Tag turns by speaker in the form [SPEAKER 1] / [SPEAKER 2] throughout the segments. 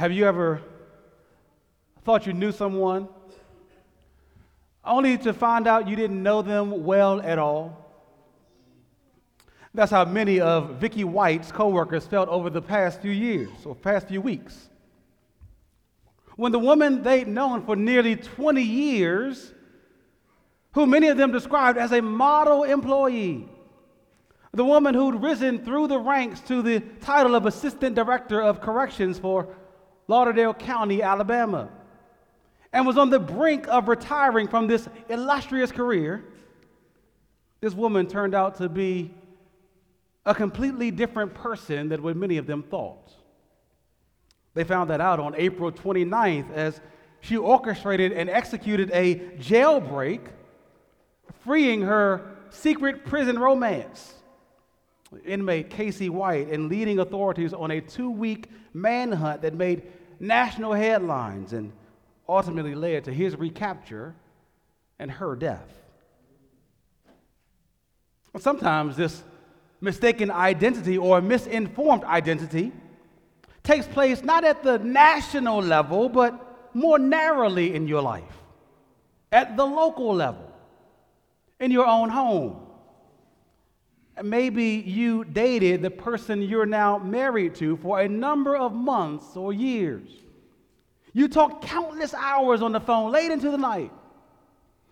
[SPEAKER 1] Have you ever thought you knew someone only to find out you didn't know them well at all? That's how many of Vicky White's coworkers felt over the past few years or past few weeks. When the woman they'd known for nearly 20 years, who many of them described as a model employee, the woman who'd risen through the ranks to the title of Assistant Director of Corrections for Lauderdale County, Alabama, and was on the brink of retiring from this illustrious career, this woman turned out to be a completely different person than what many of them thought. They found that out on April 29th as she orchestrated and executed a jailbreak, freeing her secret prison romance, inmate Casey White, and leading authorities on a two week manhunt that made national headlines and ultimately led to his recapture and her death. Sometimes this mistaken identity or misinformed identity takes place not at the national level, but more narrowly in your life, at the local level, in your own home. Maybe you dated the person you're now married to for a number of months or years. You talked countless hours on the phone late into the night.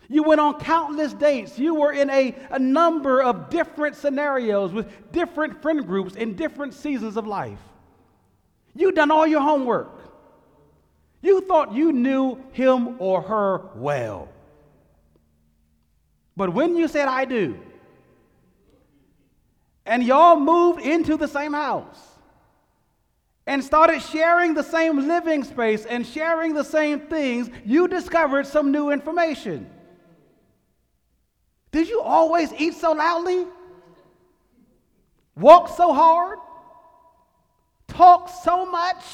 [SPEAKER 1] You went on countless dates. You were in a, a number of different scenarios with different friend groups in different seasons of life. You done all your homework. You thought you knew him or her well. But when you said, I do, and y'all moved into the same house and started sharing the same living space and sharing the same things, you discovered some new information. Did you always eat so loudly? Walk so hard? Talk so much?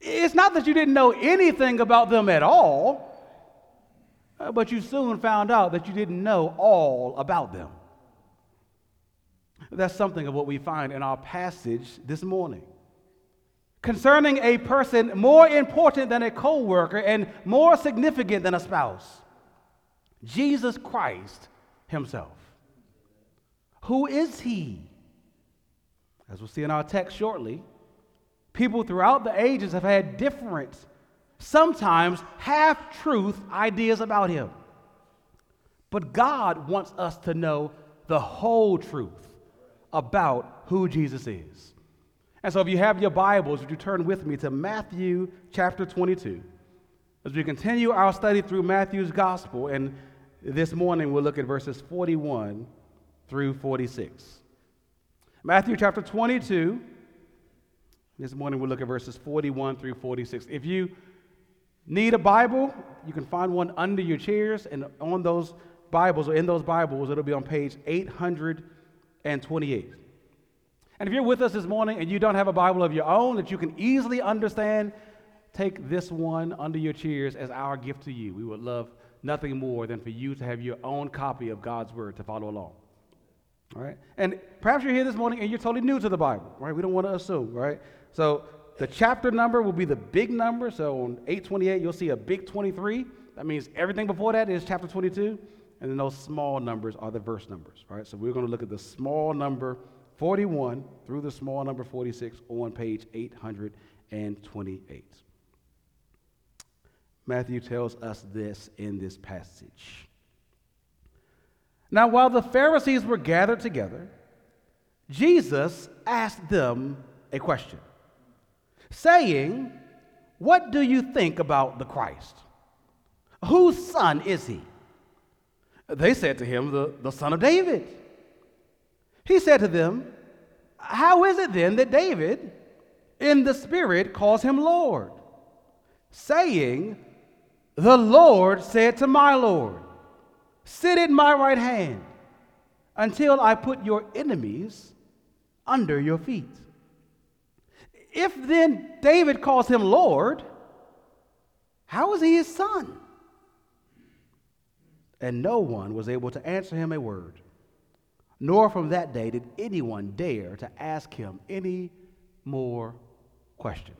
[SPEAKER 1] It's not that you didn't know anything about them at all, uh, but you soon found out that you didn't know all about them. That's something of what we find in our passage this morning. Concerning a person more important than a co worker and more significant than a spouse. Jesus Christ Himself. Who is He? As we'll see in our text shortly, people throughout the ages have had different, sometimes half truth ideas about Him. But God wants us to know the whole truth about who Jesus is. And so, if you have your Bibles, would you turn with me to Matthew chapter 22 as we continue our study through Matthew's gospel and this morning we'll look at verses 41 through 46. Matthew chapter 22. This morning we'll look at verses 41 through 46. If you need a Bible, you can find one under your chairs, and on those Bibles or in those Bibles, it'll be on page 828. And 28. And if you're with us this morning and you don't have a Bible of your own that you can easily understand, take this one under your chairs as our gift to you. We would love nothing more than for you to have your own copy of God's Word to follow along. All right? And perhaps you're here this morning and you're totally new to the Bible, right? We don't want to assume, right? So the chapter number will be the big number. So on 828, you'll see a big 23. That means everything before that is chapter 22. And then those small numbers are the verse numbers, right? So we're going to look at the small number 41 through the small number 46 on page 828. Matthew tells us this in this passage. Now, while the Pharisees were gathered together, Jesus asked them a question, saying, What do you think about the Christ? Whose son is he? They said to him, The, the son of David. He said to them, How is it then that David, in the Spirit, calls him Lord, saying, the Lord said to my Lord, Sit at my right hand until I put your enemies under your feet. If then David calls him Lord, how is he his son? And no one was able to answer him a word, nor from that day did anyone dare to ask him any more questions.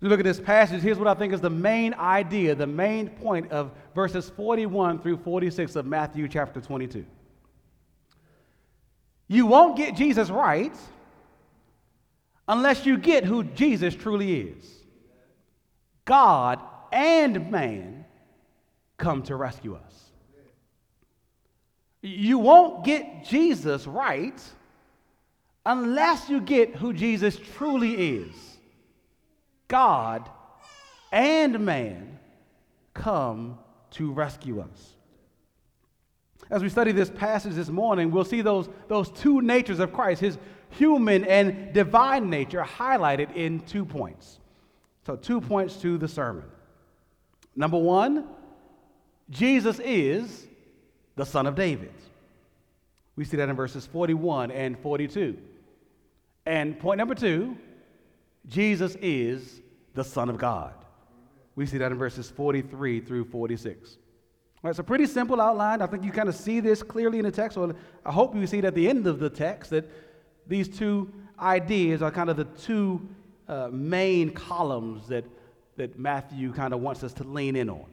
[SPEAKER 1] You look at this passage, here's what I think is the main idea, the main point of verses 41 through 46 of Matthew chapter 22. You won't get Jesus right unless you get who Jesus truly is. God and man come to rescue us. You won't get Jesus right unless you get who Jesus truly is. God and man come to rescue us. As we study this passage this morning, we'll see those, those two natures of Christ, his human and divine nature, highlighted in two points. So, two points to the sermon. Number one, Jesus is the Son of David. We see that in verses 41 and 42. And point number two, Jesus is the Son of God. We see that in verses 43 through 46. Well, it's a pretty simple outline. I think you kind of see this clearly in the text, or I hope you see it at the end of the text that these two ideas are kind of the two uh, main columns that, that Matthew kind of wants us to lean in on.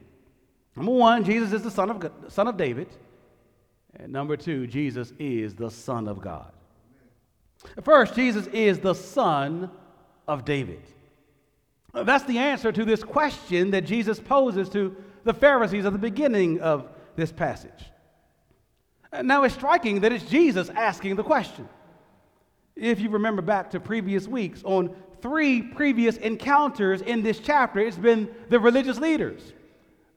[SPEAKER 1] Number one, Jesus is the son of, son of David. And number two, Jesus is the Son of God. First, Jesus is the Son of David. That's the answer to this question that Jesus poses to the Pharisees at the beginning of this passage. Now, it's striking that it's Jesus asking the question. If you remember back to previous weeks, on three previous encounters in this chapter, it's been the religious leaders,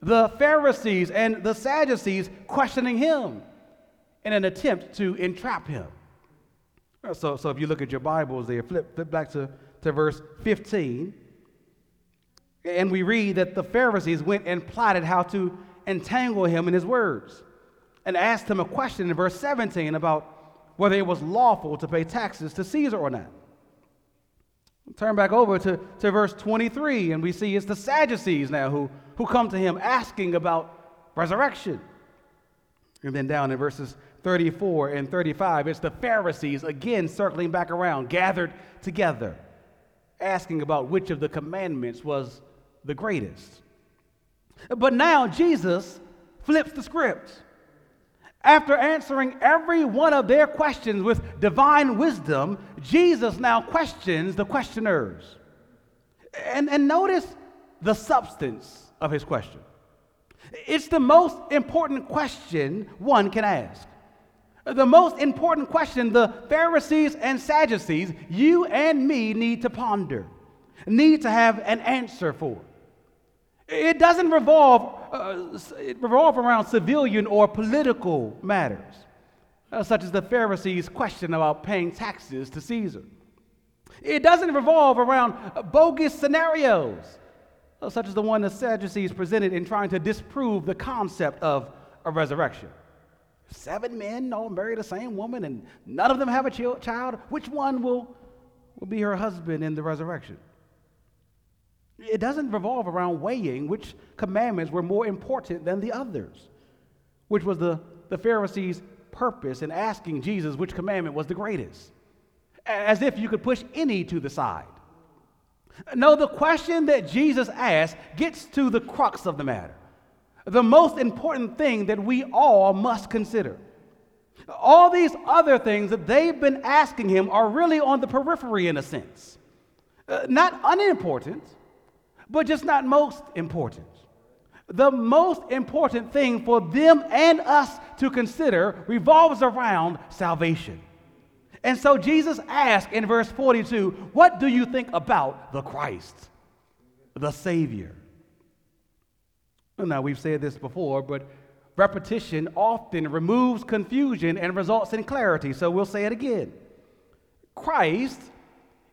[SPEAKER 1] the Pharisees, and the Sadducees questioning him in an attempt to entrap him. So, so if you look at your Bibles there, flip, flip back to, to verse 15. And we read that the Pharisees went and plotted how to entangle him in his words and asked him a question in verse 17 about whether it was lawful to pay taxes to Caesar or not. Turn back over to, to verse 23, and we see it's the Sadducees now who, who come to him asking about resurrection. And then down in verses 34 and 35, it's the Pharisees again circling back around, gathered together, asking about which of the commandments was the greatest. But now Jesus flips the script. After answering every one of their questions with divine wisdom, Jesus now questions the questioners. And, and notice the substance of his question. It's the most important question one can ask. The most important question the Pharisees and Sadducees, you and me, need to ponder, need to have an answer for. It doesn't revolve, uh, it revolve around civilian or political matters, uh, such as the Pharisees' question about paying taxes to Caesar. It doesn't revolve around uh, bogus scenarios, uh, such as the one the Sadducees presented in trying to disprove the concept of a resurrection. Seven men all marry the same woman, and none of them have a child. Which one will, will be her husband in the resurrection? It doesn't revolve around weighing which commandments were more important than the others, which was the, the Pharisees' purpose in asking Jesus which commandment was the greatest, as if you could push any to the side. No, the question that Jesus asked gets to the crux of the matter, the most important thing that we all must consider. All these other things that they've been asking him are really on the periphery in a sense. Uh, not unimportant, but just not most important. The most important thing for them and us to consider revolves around salvation. And so Jesus asked in verse 42, What do you think about the Christ, the Savior? now, we've said this before, but repetition often removes confusion and results in clarity. So we'll say it again. Christ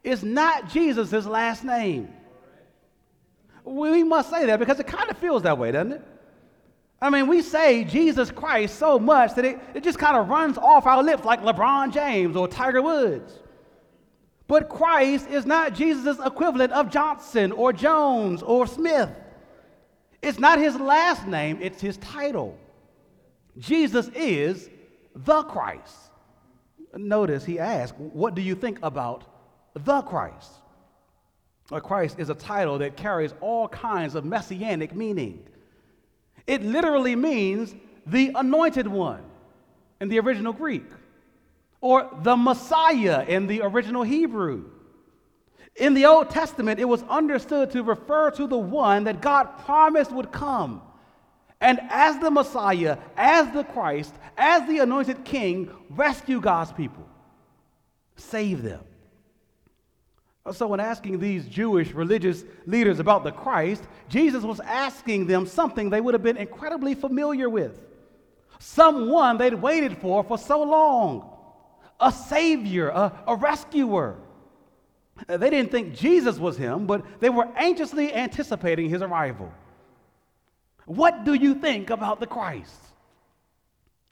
[SPEAKER 1] is not Jesus' last name. We must say that because it kind of feels that way, doesn't it? I mean, we say Jesus Christ so much that it, it just kind of runs off our lips like LeBron James or Tiger Woods. But Christ is not Jesus' equivalent of Johnson or Jones or Smith. It's not his last name, it's his title. Jesus is the Christ. Notice he asked, What do you think about the Christ. A Christ is a title that carries all kinds of messianic meaning. It literally means the anointed one in the original Greek, or the Messiah in the original Hebrew. In the Old Testament, it was understood to refer to the one that God promised would come. And as the Messiah, as the Christ, as the anointed king, rescue God's people, save them. So, when asking these Jewish religious leaders about the Christ, Jesus was asking them something they would have been incredibly familiar with. Someone they'd waited for for so long a savior, a, a rescuer. They didn't think Jesus was him, but they were anxiously anticipating his arrival. What do you think about the Christ?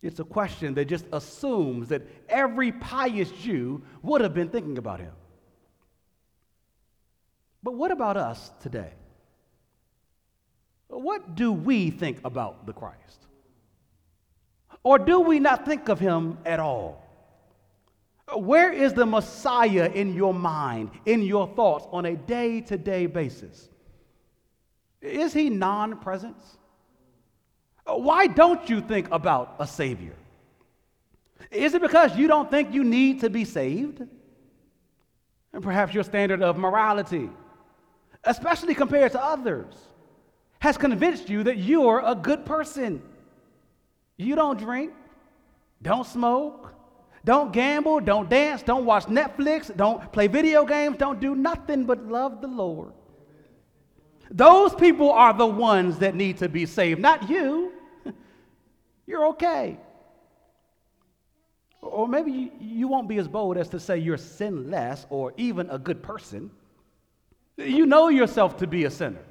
[SPEAKER 1] It's a question that just assumes that every pious Jew would have been thinking about him. But what about us today? What do we think about the Christ? Or do we not think of him at all? Where is the Messiah in your mind, in your thoughts on a day to day basis? Is he non present? Why don't you think about a Savior? Is it because you don't think you need to be saved? And perhaps your standard of morality, especially compared to others, has convinced you that you're a good person. You don't drink, don't smoke, don't gamble, don't dance, don't watch Netflix, don't play video games, don't do nothing but love the Lord. Those people are the ones that need to be saved, not you. You're okay. Or maybe you, won't be as bold as to say you're sinless or even a good person. You know yourself to be a sinner.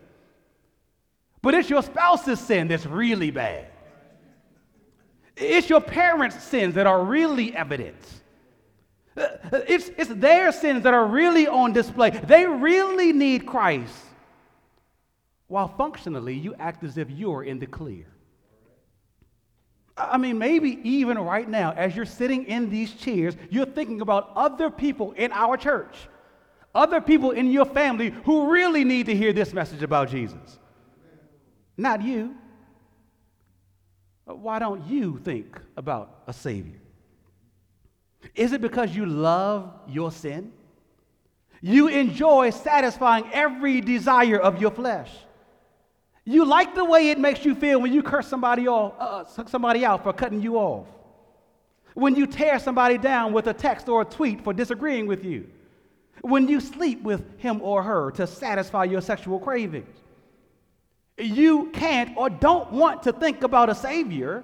[SPEAKER 1] But it's your spouse's sin that's really bad. It's your parents' sins that are really evident. Uh, it's, it's their sins that are really on display. They really need Christ. While functionally, you act as if you're in the clear. I mean, maybe even right now, as you're sitting in these chairs, you're thinking about other people in our church, other people in your family who really need to hear this message about Jesus. Not you. Why don't you think about a Savior? Is it because you love your sin? You enjoy satisfying every desire of your flesh. You like the way it makes you feel when you curse somebody off, uh, somebody out for cutting you off. When you tear somebody down with a text or a tweet for disagreeing with you. When you sleep with him or her to satisfy your sexual cravings you can't or don't want to think about a Savior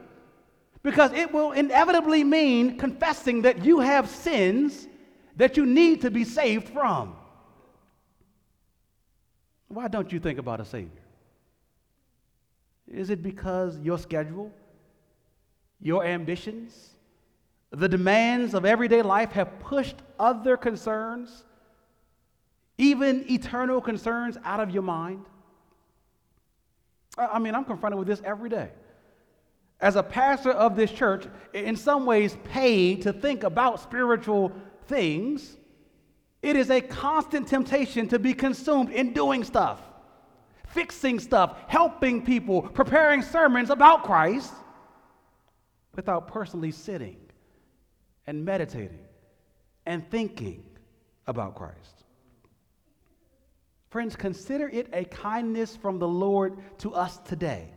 [SPEAKER 1] because it will inevitably mean confessing that you have sins that you need to be saved from. Why don't you think about a Savior? Is it because your schedule, your ambitions, the demands of everyday life have pushed other concerns, even eternal concerns, out of your mind? I mean, I'm confronted with this every day. As a pastor of this church, in some ways paid to think about spiritual things, it is a constant temptation to be consumed in doing stuff, fixing stuff, helping people, preparing sermons about Christ without personally sitting and meditating and thinking about Christ. Friends, consider it a kindness from the Lord to us today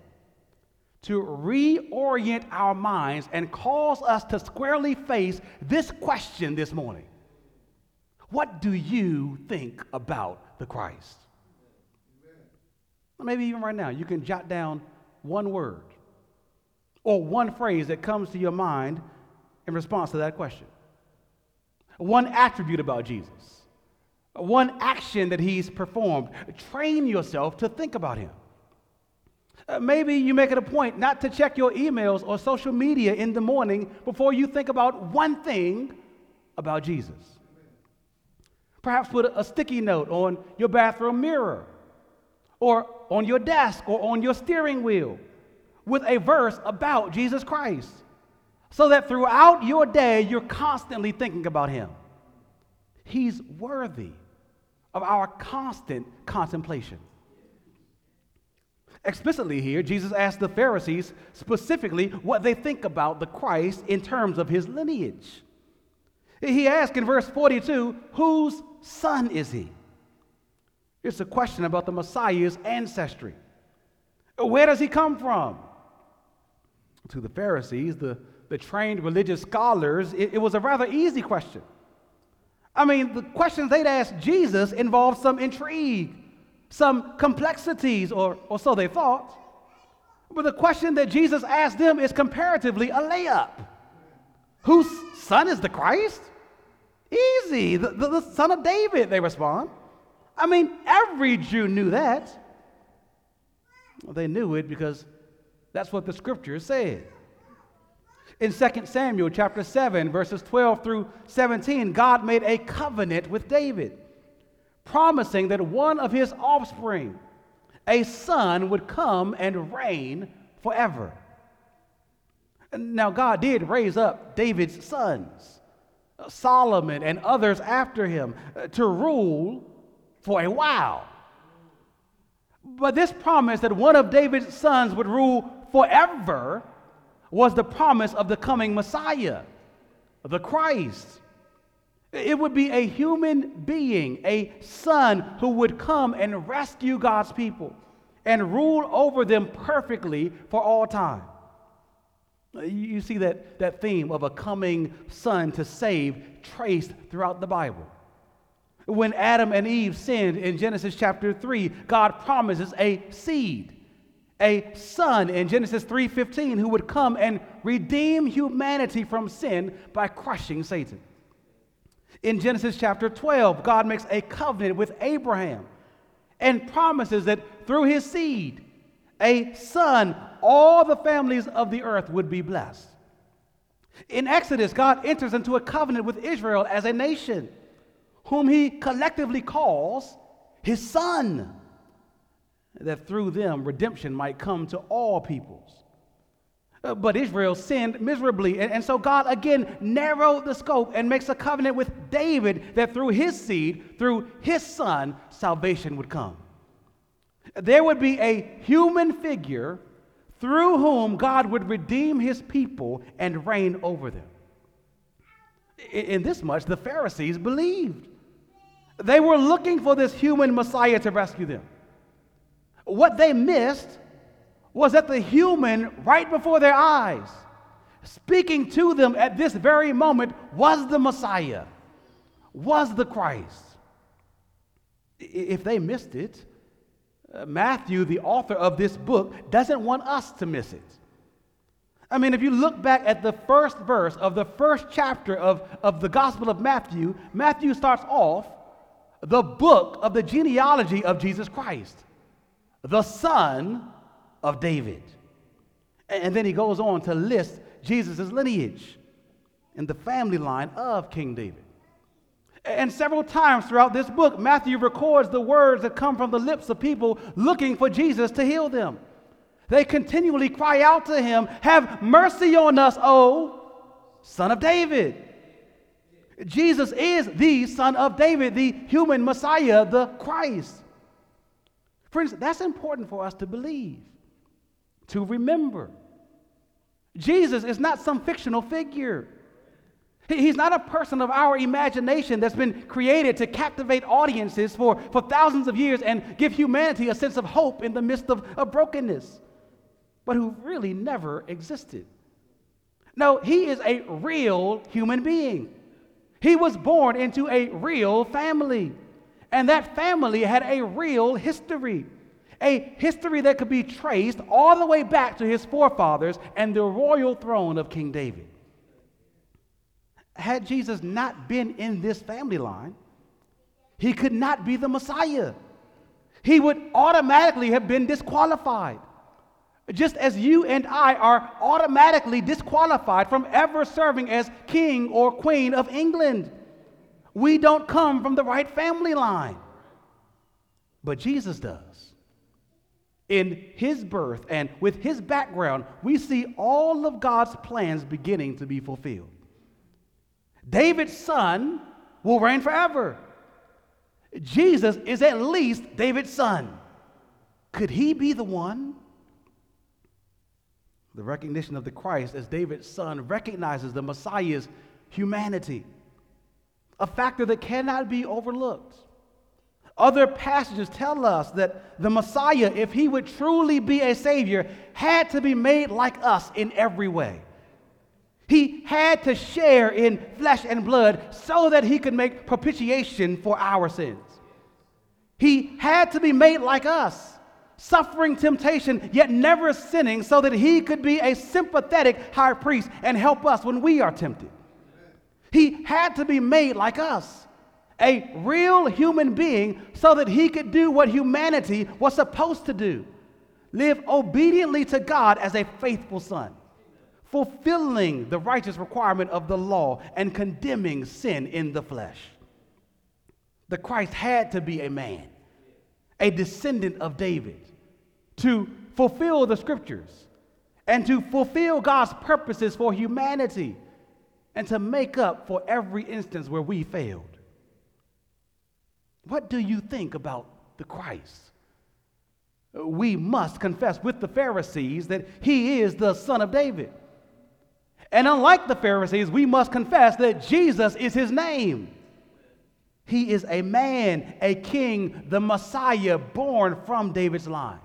[SPEAKER 1] to reorient our minds and cause us to squarely face this question this morning What do you think about the Christ? maybe even right now, you can jot down one word or one phrase that comes to your mind in response to that question. One attribute about Jesus one action that he's performed. Train yourself to think about him. Uh, maybe you make it a point not to check your emails or social media in the morning before you think about one thing about Jesus. Perhaps put a, a sticky note on your bathroom mirror or on your desk or on your steering wheel with a verse about Jesus Christ so that throughout your day you're constantly thinking about him He's worthy of our constant contemplation. Explicitly here, Jesus asked the Pharisees specifically what they think about the Christ in terms of his lineage. He asked in verse 42, whose son is he? It's a question about the Messiah's ancestry. Where does he come from? To the Pharisees, the, the trained religious scholars, it, it was a rather easy question. I mean, the questions they'd ask Jesus involved some intrigue, some complexities, or, or so they thought. But the question that Jesus asked them is comparatively a layup. Whose son is the Christ? Easy. The, the, the, son of David, they respond. I mean, every Jew knew that. Well, they knew it because that's what the scriptures said. In 2 Samuel chapter 7, verses 12 through 17, God made a covenant with David, promising that one of his offspring, a son, would come and reign forever. Now, God did raise up David's sons, Solomon and others after him, uh, to rule for a while. But this promise that one of David's sons would rule forever was the promise of the coming Messiah, the Christ. It would be a human being, a son who would come and rescue God's people and rule over them perfectly for all time. You see that, that theme of a coming son to save traced throughout the Bible. When Adam and Eve sinned in Genesis chapter 3, God promises a seed a son in Genesis 3:15 who would come and redeem humanity from sin by crushing Satan. In Genesis chapter 12, God makes a covenant with Abraham and promises that through his seed, a son, all the families of the earth would be blessed. In Exodus, God enters into a covenant with Israel as a nation, whom he collectively calls his son that through them redemption might come to all peoples. Uh, but Israel sinned miserably. And, so God again narrowed the scope and makes a covenant with David that through his seed, through his son, salvation would come. There would be a human figure through whom God would redeem his people and reign over them. In this much, the Pharisees believed. They were looking for this human Messiah to rescue them. What they missed was that the human right before their eyes, speaking to them at this very moment, was the Messiah, was the Christ. If they missed it, uh, Matthew, the author of this book, doesn't want us to miss it. I mean, if you look back at the first verse of the first chapter of, of the Gospel of Matthew, Matthew starts off the book of the genealogy of Jesus Christ the son of David. And then he goes on to list Jesus' lineage in the family line of King David. And several times throughout this book, Matthew records the words that come from the lips of people looking for Jesus to heal them. They continually cry out to him, Have mercy on us, O Son of David. Jesus is the Son of David, the human Messiah, the Christ. Friends, that's important for us to believe, to remember. Jesus is not some fictional figure. He's not a person of our imagination that's been created to captivate audiences for, for thousands of years and give humanity a sense of hope in the midst of, of brokenness, but who really never existed. No, he is a real human being. He was born into a real family. And that family had a real history, a history that could be traced all the way back to his forefathers and the royal throne of King David. Had Jesus not been in this family line, he could not be the Messiah. He would automatically have been disqualified. Just as you and I are automatically disqualified from ever serving as king or queen of England. We don't come from the right family line. But Jesus does. In his birth and with his background, we see all of God's plans beginning to be fulfilled. David's son will reign forever. Jesus is at least David's son. Could he be the one? The recognition of the Christ as David's son recognizes the Messiah's humanity, a factor that cannot be overlooked. Other passages tell us that the Messiah, if he would truly be a Savior, had to be made like us in every way. He had to share in flesh and blood so that he could make propitiation for our sins. He had to be made like us, suffering temptation, yet never sinning, so that he could be a sympathetic high priest and help us when we are tempted. He had to be made like us, a real human being, so that he could do what humanity was supposed to do live obediently to God as a faithful son fulfilling the righteous requirement of the law and condemning sin in the flesh. The Christ had to be a man, a descendant of David, to fulfill the scriptures and to fulfill God's purposes for humanity and to make up for every instance where we failed. What do you think about the Christ? We must confess with the Pharisees that he is the son of David. And unlike the Pharisees, we must confess that Jesus is his name. He is a man, a king, the Messiah born from David's line.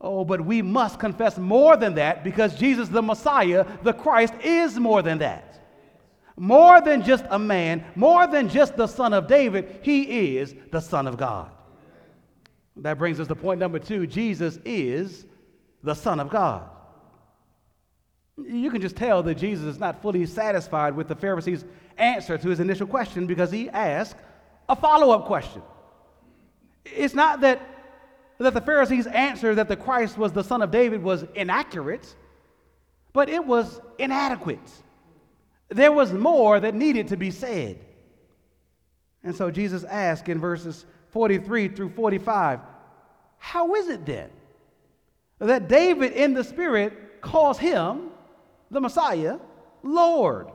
[SPEAKER 1] Oh, but we must confess more than that because Jesus, the Messiah, the Christ, is more than that. More than just a man, more than just the son of David, he is the Son of God. That brings us to point number two Jesus is the Son of God. You can just tell that Jesus is not fully satisfied with the Pharisees' answer to his initial question because he asked a follow up question. It's not that, that the Pharisees' answer that the Christ was the son of David was inaccurate, but it was inadequate. There was more that needed to be said. And so Jesus asked in verses 43 through 45 How is it then that David in the Spirit calls him the Messiah, Lord,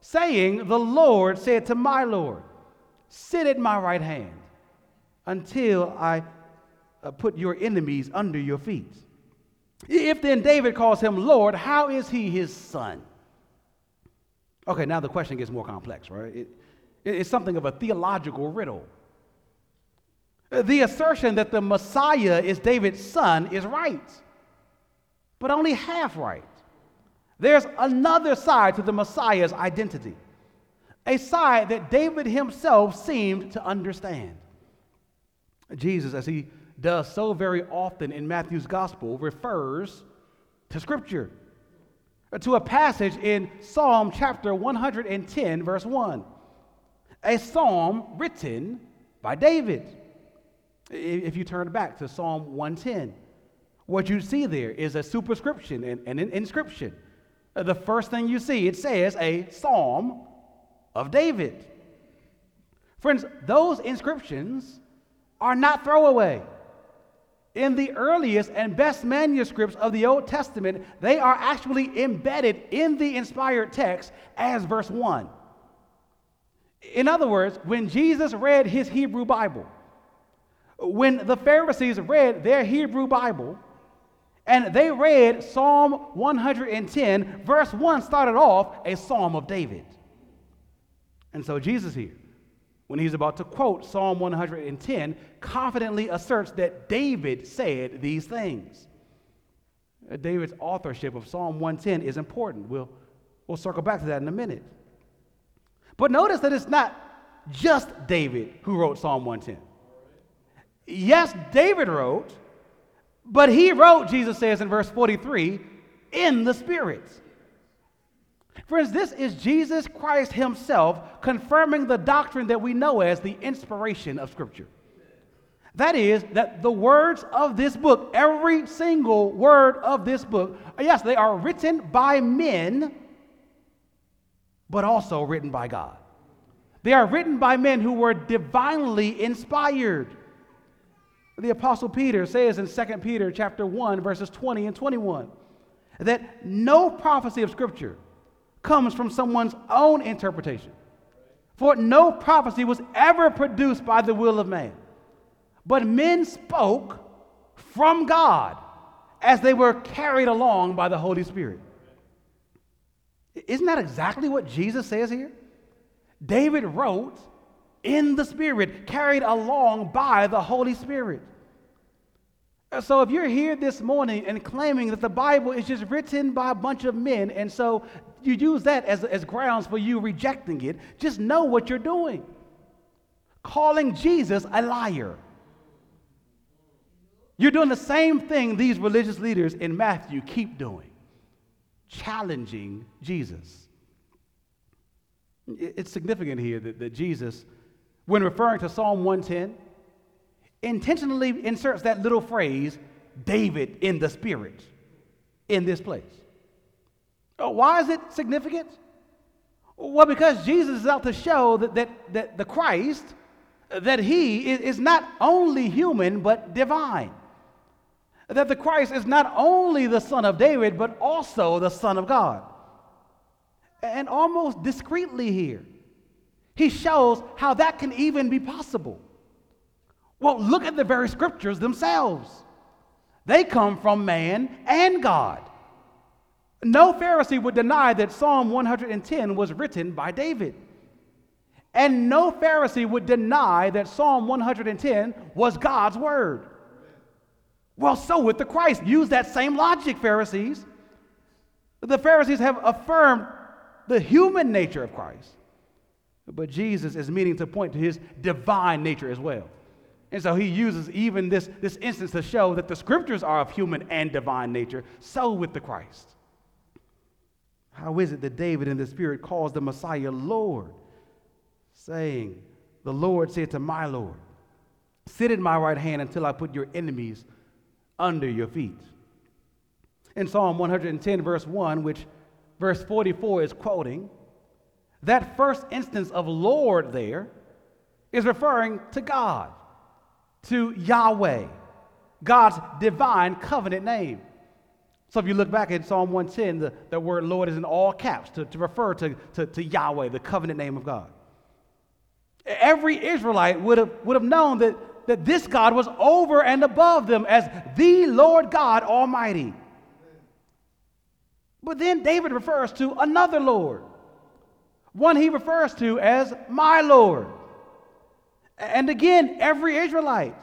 [SPEAKER 1] saying, The Lord said to my Lord, Sit at my right hand until I uh, put your enemies under your feet. If then David calls him Lord, how is he his son? Okay, now the question gets more complex, right? It, it's something of a theological riddle. The assertion that the Messiah is David's son is right, but only half right. There's another side to the Messiah's identity, a side that David himself seemed to understand. Jesus, as he does so very often in Matthew's gospel, refers to Scripture, to a passage in Psalm chapter 110, verse 1, a psalm written by David. If you turn back to Psalm 110, what you see there is a superscription and, an inscription uh, the first thing you see, it says a psalm of David. Friends, those inscriptions are not throwaway. In the earliest and best manuscripts of the Old Testament, they are actually embedded in the inspired text as verse 1. In other words, when Jesus read his Hebrew Bible, when the Pharisees read their Hebrew Bible, and they read Psalm 110, verse 1 started off a psalm of David. And so Jesus here, when he's about to quote Psalm 110, confidently asserts that David said these things. Uh, David's authorship of Psalm 110 is important. We'll, we'll circle back to that in a minute. But notice that it's not just David who wrote Psalm 110. Yes, David wrote, but he wrote, Jesus says in verse 43, in the Spirit. Friends, this is Jesus Christ Himself confirming the doctrine that we know as the inspiration of Scripture. That is, that the words of this book, every single word of this book, yes, they are written by men, but also written by God. They are written by men who were divinely inspired. The apostle Peter says in 2 Peter chapter 1 verses 20 and 21 that no prophecy of scripture comes from someone's own interpretation. For no prophecy was ever produced by the will of man, but men spoke from God as they were carried along by the Holy Spirit. Isn't that exactly what Jesus says here? David wrote in the Spirit, carried along by the Holy Spirit. So if you're here this morning and claiming that the Bible is just written by a bunch of men, and so you use that as, as grounds for you rejecting it, just know what you're doing. Calling Jesus a liar. You're doing the same thing these religious leaders in Matthew keep doing, challenging Jesus. It's significant here that, that Jesus, when referring to Psalm 110, intentionally inserts that little phrase, David in the Spirit, in this place. Oh, why is it significant? Well, because Jesus is out to show that, that, that the Christ, that he is, is not only human, but divine. That the Christ is not only the Son of David, but also the Son of God. And almost discreetly here, he shows how that can even be possible. Well, look at the very scriptures themselves. They come from man and God. No Pharisee would deny that Psalm 110 was written by David. And no Pharisee would deny that Psalm 110 was God's word. Well, so with the Christ. Use that same logic, Pharisees. The Pharisees have affirmed the human nature of Christ, but Jesus is meaning to point to his divine nature as well. And so he uses even this, this instance to show that the scriptures are of human and divine nature, so with the Christ. How is it that David in the Spirit calls the Messiah Lord, saying, The Lord said to my Lord, Sit at my right hand until I put your enemies under your feet. In Psalm 110, verse 1, which verse 44 is quoting, that first instance of Lord there is referring to God to Yahweh, God's divine covenant name. So if you look back at Psalm 110, the, the word Lord is in all caps to, to refer to, to, to Yahweh, the covenant name of God. Every Israelite would have, would have known that, that this God was over and above them as the Lord God Almighty. But then David refers to another Lord, one he refers to as my Lord. And again, every Israelite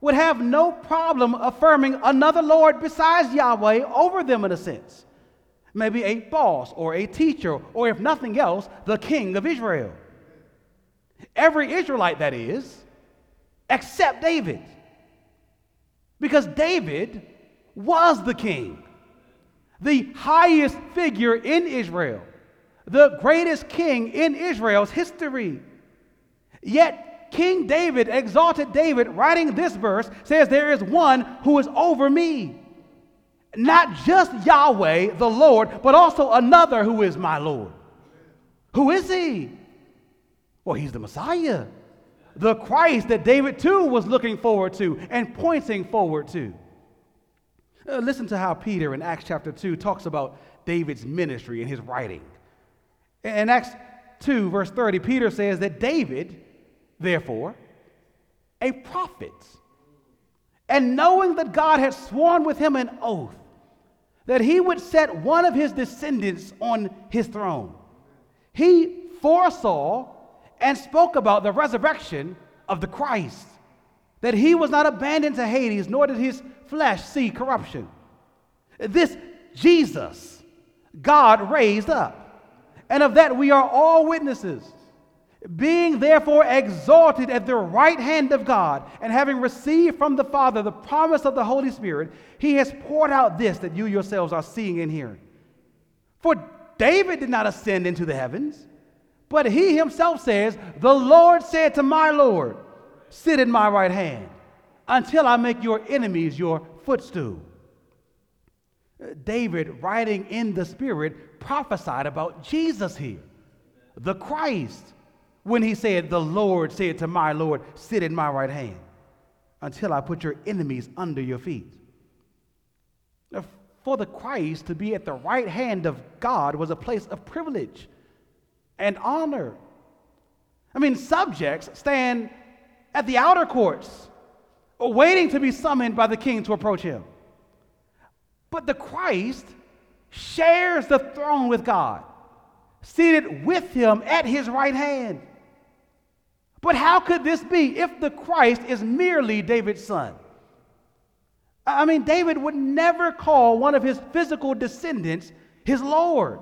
[SPEAKER 1] would have no problem affirming another Lord besides Yahweh over them in a sense. Maybe a boss or a teacher, or if nothing else, the king of Israel. Every Israelite, that is, except David. Because David was the king, the highest figure in Israel, the greatest king in Israel's history. Yet King David, exalted David, writing this verse, says, There is one who is over me. Not just Yahweh, the Lord, but also another who is my Lord. Who is he? Well, he's the Messiah, the Christ that David too was looking forward to and pointing forward to. Uh, listen to how Peter in Acts chapter 2 talks about David's ministry and his writing. In Acts 2, verse 30, Peter says that David therefore, a prophet. And knowing that God had sworn with him an oath that he would set one of his descendants on his throne, he foresaw and spoke about the resurrection of the Christ, that he was not abandoned to Hades, nor did his flesh see corruption. This Jesus, God raised up. And of that we are all witnesses. Being therefore exalted at the right hand of God, and having received from the Father the promise of the Holy Spirit, he has poured out this that you yourselves are seeing and hearing. For David did not ascend into the heavens, but he himself says, The Lord said to my Lord, Sit at my right hand until I make your enemies your footstool. David, writing in the Spirit, prophesied about Jesus here, the Christ when he said, The Lord said to my Lord, Sit in my right hand until I put your enemies under your feet. Now, for the Christ to be at the right hand of God was a place of privilege and honor. I mean, subjects stand at the outer courts, waiting to be summoned by the king to approach him. But the Christ shares the throne with God, seated with him at his right hand. But how could this be if the Christ is merely David's son? I mean, David would never call one of his physical descendants his Lord.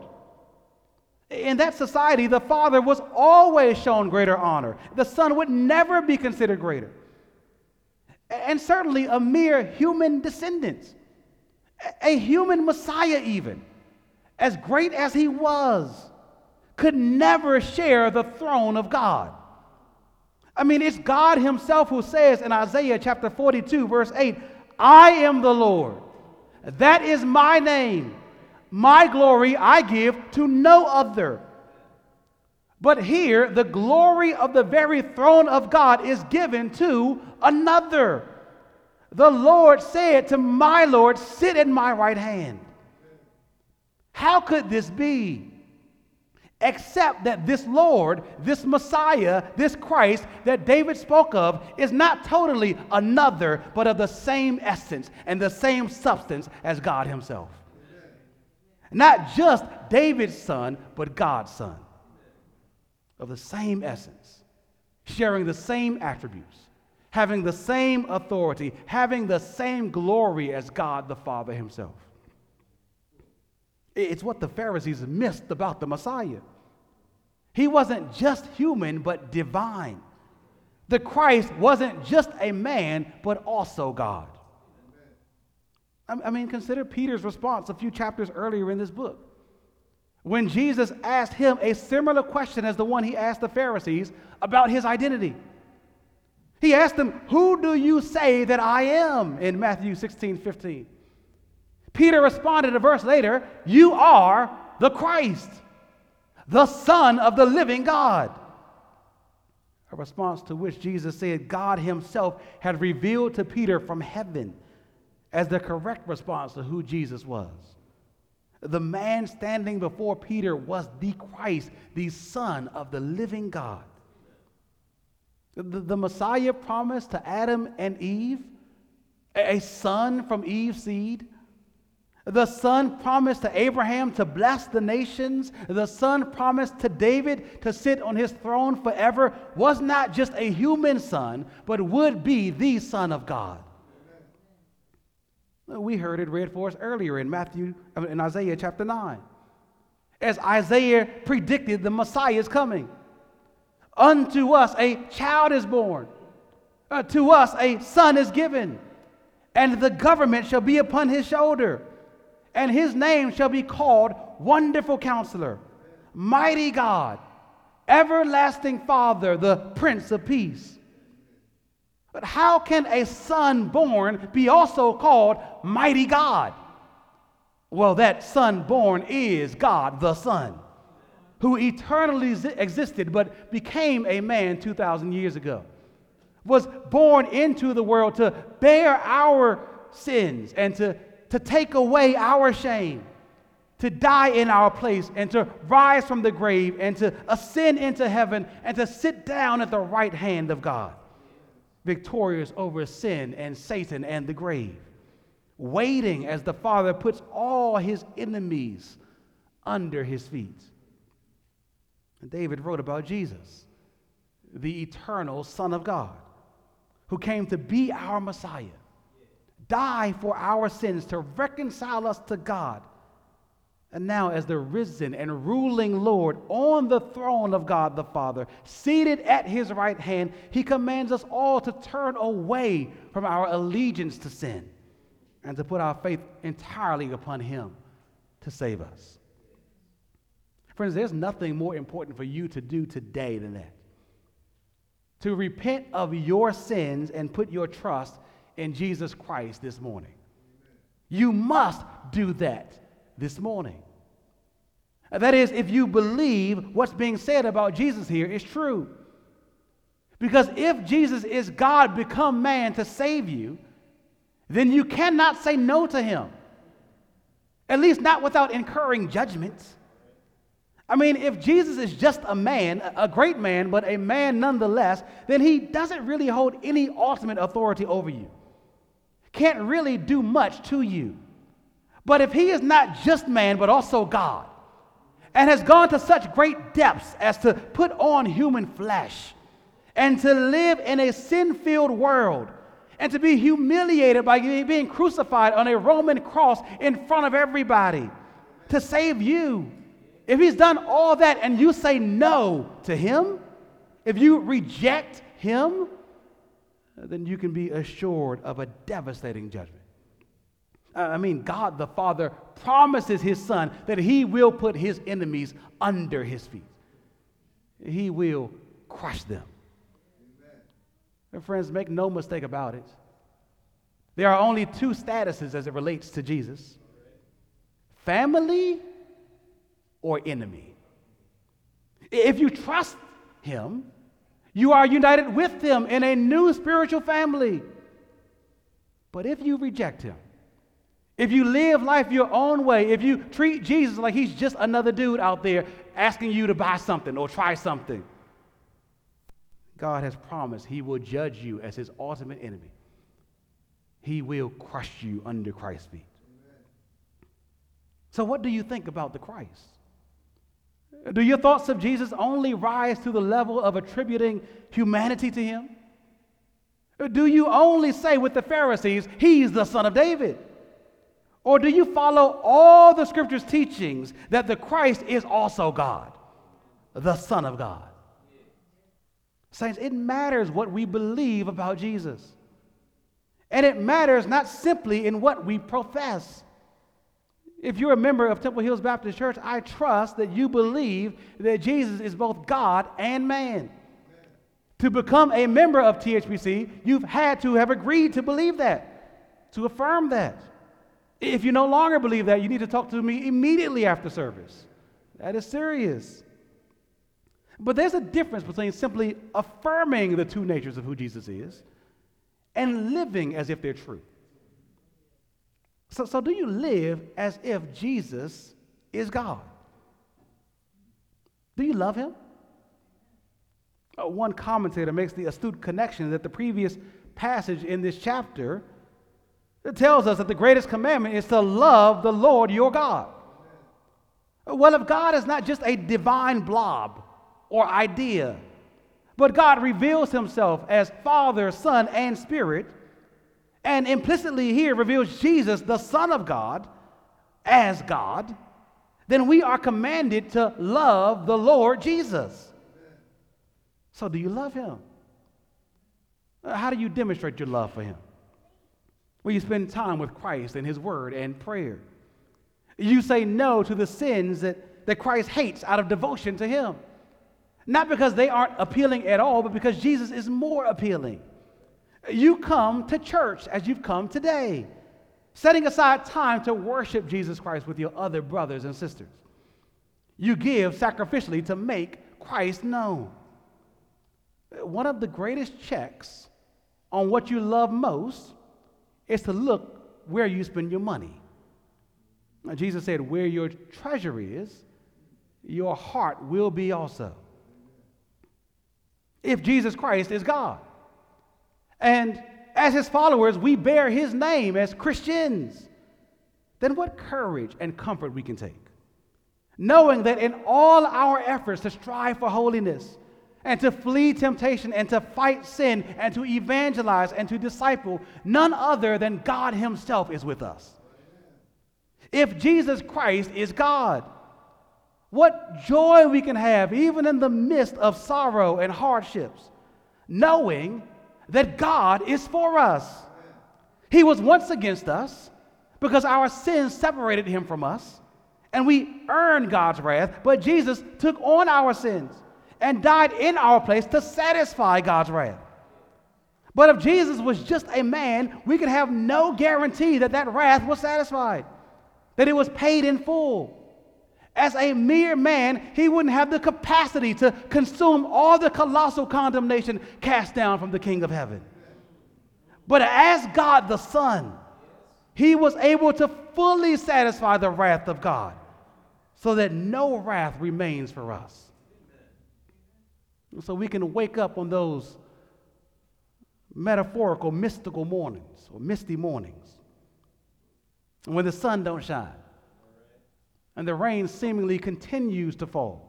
[SPEAKER 1] In that society, the father was always shown greater honor. The son would never be considered greater. And certainly a mere human descendant, a human Messiah, even, as great as he was, could never share the throne of God. I mean, it's God Himself who says in Isaiah chapter 42, verse 8, I am the Lord. That is my name. My glory I give to no other. But here, the glory of the very throne of God is given to another. The Lord said to my Lord, Sit at my right hand. How could this be? Except that this Lord, this Messiah, this Christ that David spoke of is not totally another, but of the same essence and the same substance as God Himself. Not just David's son, but God's son. Of the same essence, sharing the same attributes, having the same authority, having the same glory as God the Father Himself. It's what the Pharisees missed about the Messiah. He wasn't just human, but divine. The Christ wasn't just a man, but also God. I mean, consider Peter's response a few chapters earlier in this book. When Jesus asked him a similar question as the one he asked the Pharisees about his identity. He asked them, Who do you say that I am? in Matthew 16 15. Peter responded a verse later, You are the Christ, the Son of the living God. A response to which Jesus said God Himself had revealed to Peter from heaven as the correct response to who Jesus was. The man standing before Peter was the Christ, the Son of the living God. The, the Messiah promised to Adam and Eve, a son from Eve's seed, the Son promised to Abraham to bless the nations. The Son promised to David to sit on his throne forever was not just a human son, but would be the Son of God. We heard it read for us earlier in Matthew, in Isaiah chapter 9. As Isaiah predicted the Messiah is coming. Unto us a child is born, uh, to us a son is given, and the government shall be upon his shoulder and his name shall be called Wonderful Counselor, Mighty God, Everlasting Father, the Prince of Peace. But how can a son born be also called Mighty God? Well, that son born is God the Son, who eternally existed but became a man 2,000 years ago, was born into the world to bear our sins and to to take away our shame, to die in our place, and to rise from the grave, and to ascend into heaven, and to sit down at the right hand of God, victorious over sin and Satan and the grave, waiting as the Father puts all his enemies under his feet. And David wrote about Jesus, the eternal Son of God, who came to be our Messiah die for our sins to reconcile us to God. And now, as the risen and ruling Lord on the throne of God the Father, seated at his right hand, he commands us all to turn away from our allegiance to sin and to put our faith entirely upon him to save us. Friends, there's nothing more important for you to do today than that. To repent of your sins and put your trust in Jesus Christ this morning. You must do that this morning. That is, if you believe what's being said about Jesus here is true. Because if Jesus is God become man to save you, then you cannot say no to him. At least not without incurring judgment. I mean, if Jesus is just a man, a great man, but a man nonetheless, then he doesn't really hold any ultimate authority over you. Can't really do much to you. But if he is not just man, but also God, and has gone to such great depths as to put on human flesh and to live in a sin filled world and to be humiliated by being crucified on a Roman cross in front of everybody to save you. If he's done all that and you say no to him, if you reject him, then you can be assured of a devastating judgment. I mean, God the Father promises his Son that he will put his enemies under his feet, he will crush them. And friends, make no mistake about it. There are only two statuses as it relates to Jesus family or enemy. If you trust him, you are united with him in a new spiritual family. But if you reject him, if you live life your own way, if you treat Jesus like he's just another dude out there asking you to buy something or try something, God has promised he will judge you as his ultimate enemy. He will crush you under Christ's feet. So, what do you think about the Christ? Do your thoughts of Jesus only rise to the level of attributing humanity to him? Do you only say with the Pharisees, he's the son of David? Or do you follow all the scriptures' teachings that the Christ is also God, the Son of God? Saints, it matters what we believe about Jesus. And it matters not simply in what we profess. If you're a member of Temple Hills Baptist Church, I trust that you believe that Jesus is both God and man. To become a member of THBC, you've had to have agreed to believe that, to affirm that. If you no longer believe that, you need to talk to me immediately after service. That is serious. But there's a difference between simply affirming the two natures of who Jesus is and living as if they're true. So, so do you live as if Jesus is God? Do you love him? Uh, one commentator makes the astute connection that the previous passage in this chapter tells us that the greatest commandment is to love the Lord your God. Well, if God is not just a divine blob, or idea. But God reveals himself as Father, Son, and Spirit, and implicitly here reveals Jesus, the Son of God, as God, then we are commanded to love the Lord Jesus. So, do you love him? Uh, how do you demonstrate your love for him? Well, you spend time with Christ and his word and prayer. You say no to the sins that, that Christ hates out of devotion to him. Not because they aren't appealing at all, but because Jesus is more appealing. You come to church as you've come today, setting aside time to worship Jesus Christ with your other brothers and sisters. You give sacrificially to make Christ known. One of the greatest checks on what you love most is to look where you spend your money. Now, Jesus said, Where your treasure is, your heart will be also if Jesus Christ is God. And as his followers, we bear his name as Christians. Then what courage and comfort we can take. Knowing that in all our efforts to strive for holiness and to flee temptation and to fight sin and to evangelize and to disciple, none other than God himself is with us. If Jesus Christ is God, what joy we can have, even in the midst of sorrow and hardships, knowing that God is for us. He was once against us because our sins separated him from us, and we earned God's wrath, but Jesus took on our sins and died in our place to satisfy God's wrath. But if Jesus was just a man, we could have no guarantee that that wrath was satisfied, that it was paid in full. As a mere man, he wouldn't have the capacity to consume all the colossal condemnation cast down from the King of heaven. But as God the Son, he was able to fully satisfy the wrath of God so that no wrath remains for us. So we can wake up on those metaphorical, mystical mornings or misty mornings when the sun don't shine and the rain seemingly continues to fall.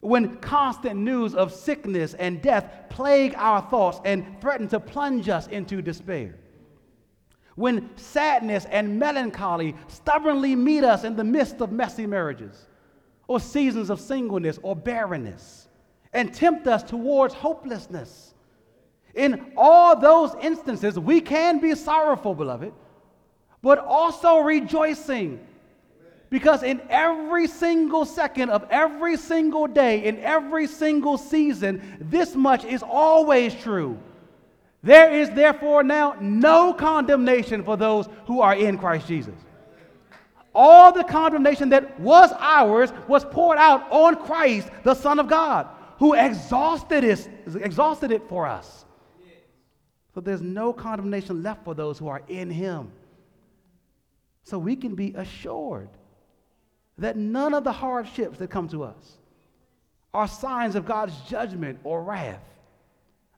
[SPEAKER 1] When constant news of sickness and death plague our thoughts and threaten to plunge us into despair. When sadness and melancholy stubbornly meet us in the midst of messy marriages or seasons of singleness or barrenness and tempt us towards hopelessness. In all those instances, we can be sorrowful, beloved, but also rejoicing. Because in every single second of every single day, in every single season, this much is always true. There is therefore now no condemnation for those who are in Christ Jesus. All the condemnation that was ours was poured out on Christ, the Son of God, who exhausted it, exhausted it for us. So there's no condemnation left for those who are in Him. So we can be assured that none of the hardships that come to us are signs of God's judgment or wrath.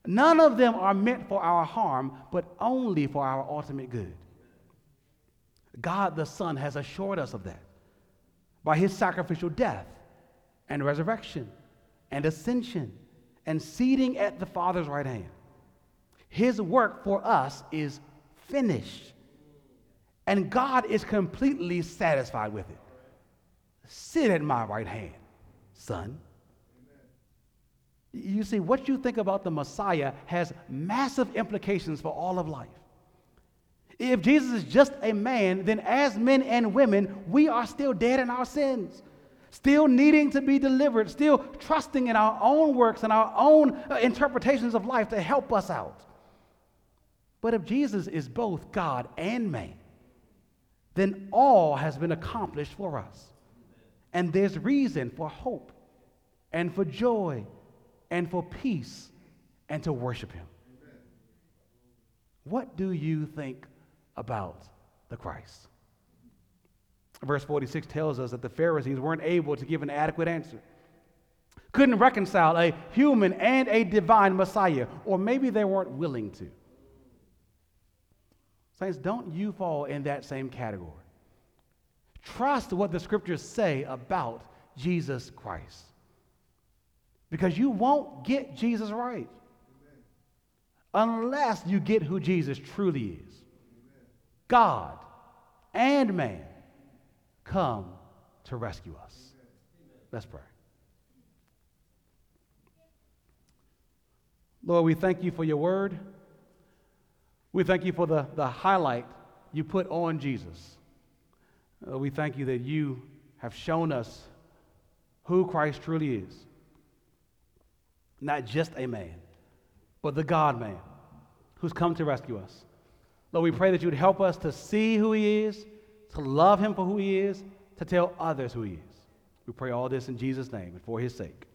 [SPEAKER 1] None of them are meant for our harm, but only for our ultimate good. God the Son has assured us of that by his sacrificial death and resurrection and ascension and seating at the Father's right hand. His work for us is finished, and God is completely satisfied with it. Sit at my right hand, son. You see, what you think about the Messiah has massive implications for all of life. If Jesus is just a man, then as men and women, we are still dead in our sins, still needing to be delivered, still trusting in our own works and our own uh, interpretations of life to help us out. But if Jesus is both God and man, then all has been accomplished for us. And there's reason for hope and for joy and for peace and to worship Him. What do you think about the Christ? Verse 46 tells us that the Pharisees weren't able to give an adequate answer, couldn't reconcile a human and a divine Messiah, or maybe they weren't willing to. Saints, don't you fall in that same category. Trust what the scriptures say about Jesus Christ. Because you won't get Jesus right unless you get who Jesus truly is God and man come to rescue us. Let's pray. Lord, we thank you for your word. We thank you for the, the highlight you put on Jesus. Uh, we thank you that you have shown us who Christ truly is. Not just a man, but the God man who's come to rescue us. Lord, we pray that you would help us to see who he is, to love him for who he is, to tell others who he is. We pray all this in Jesus' name and for his sake.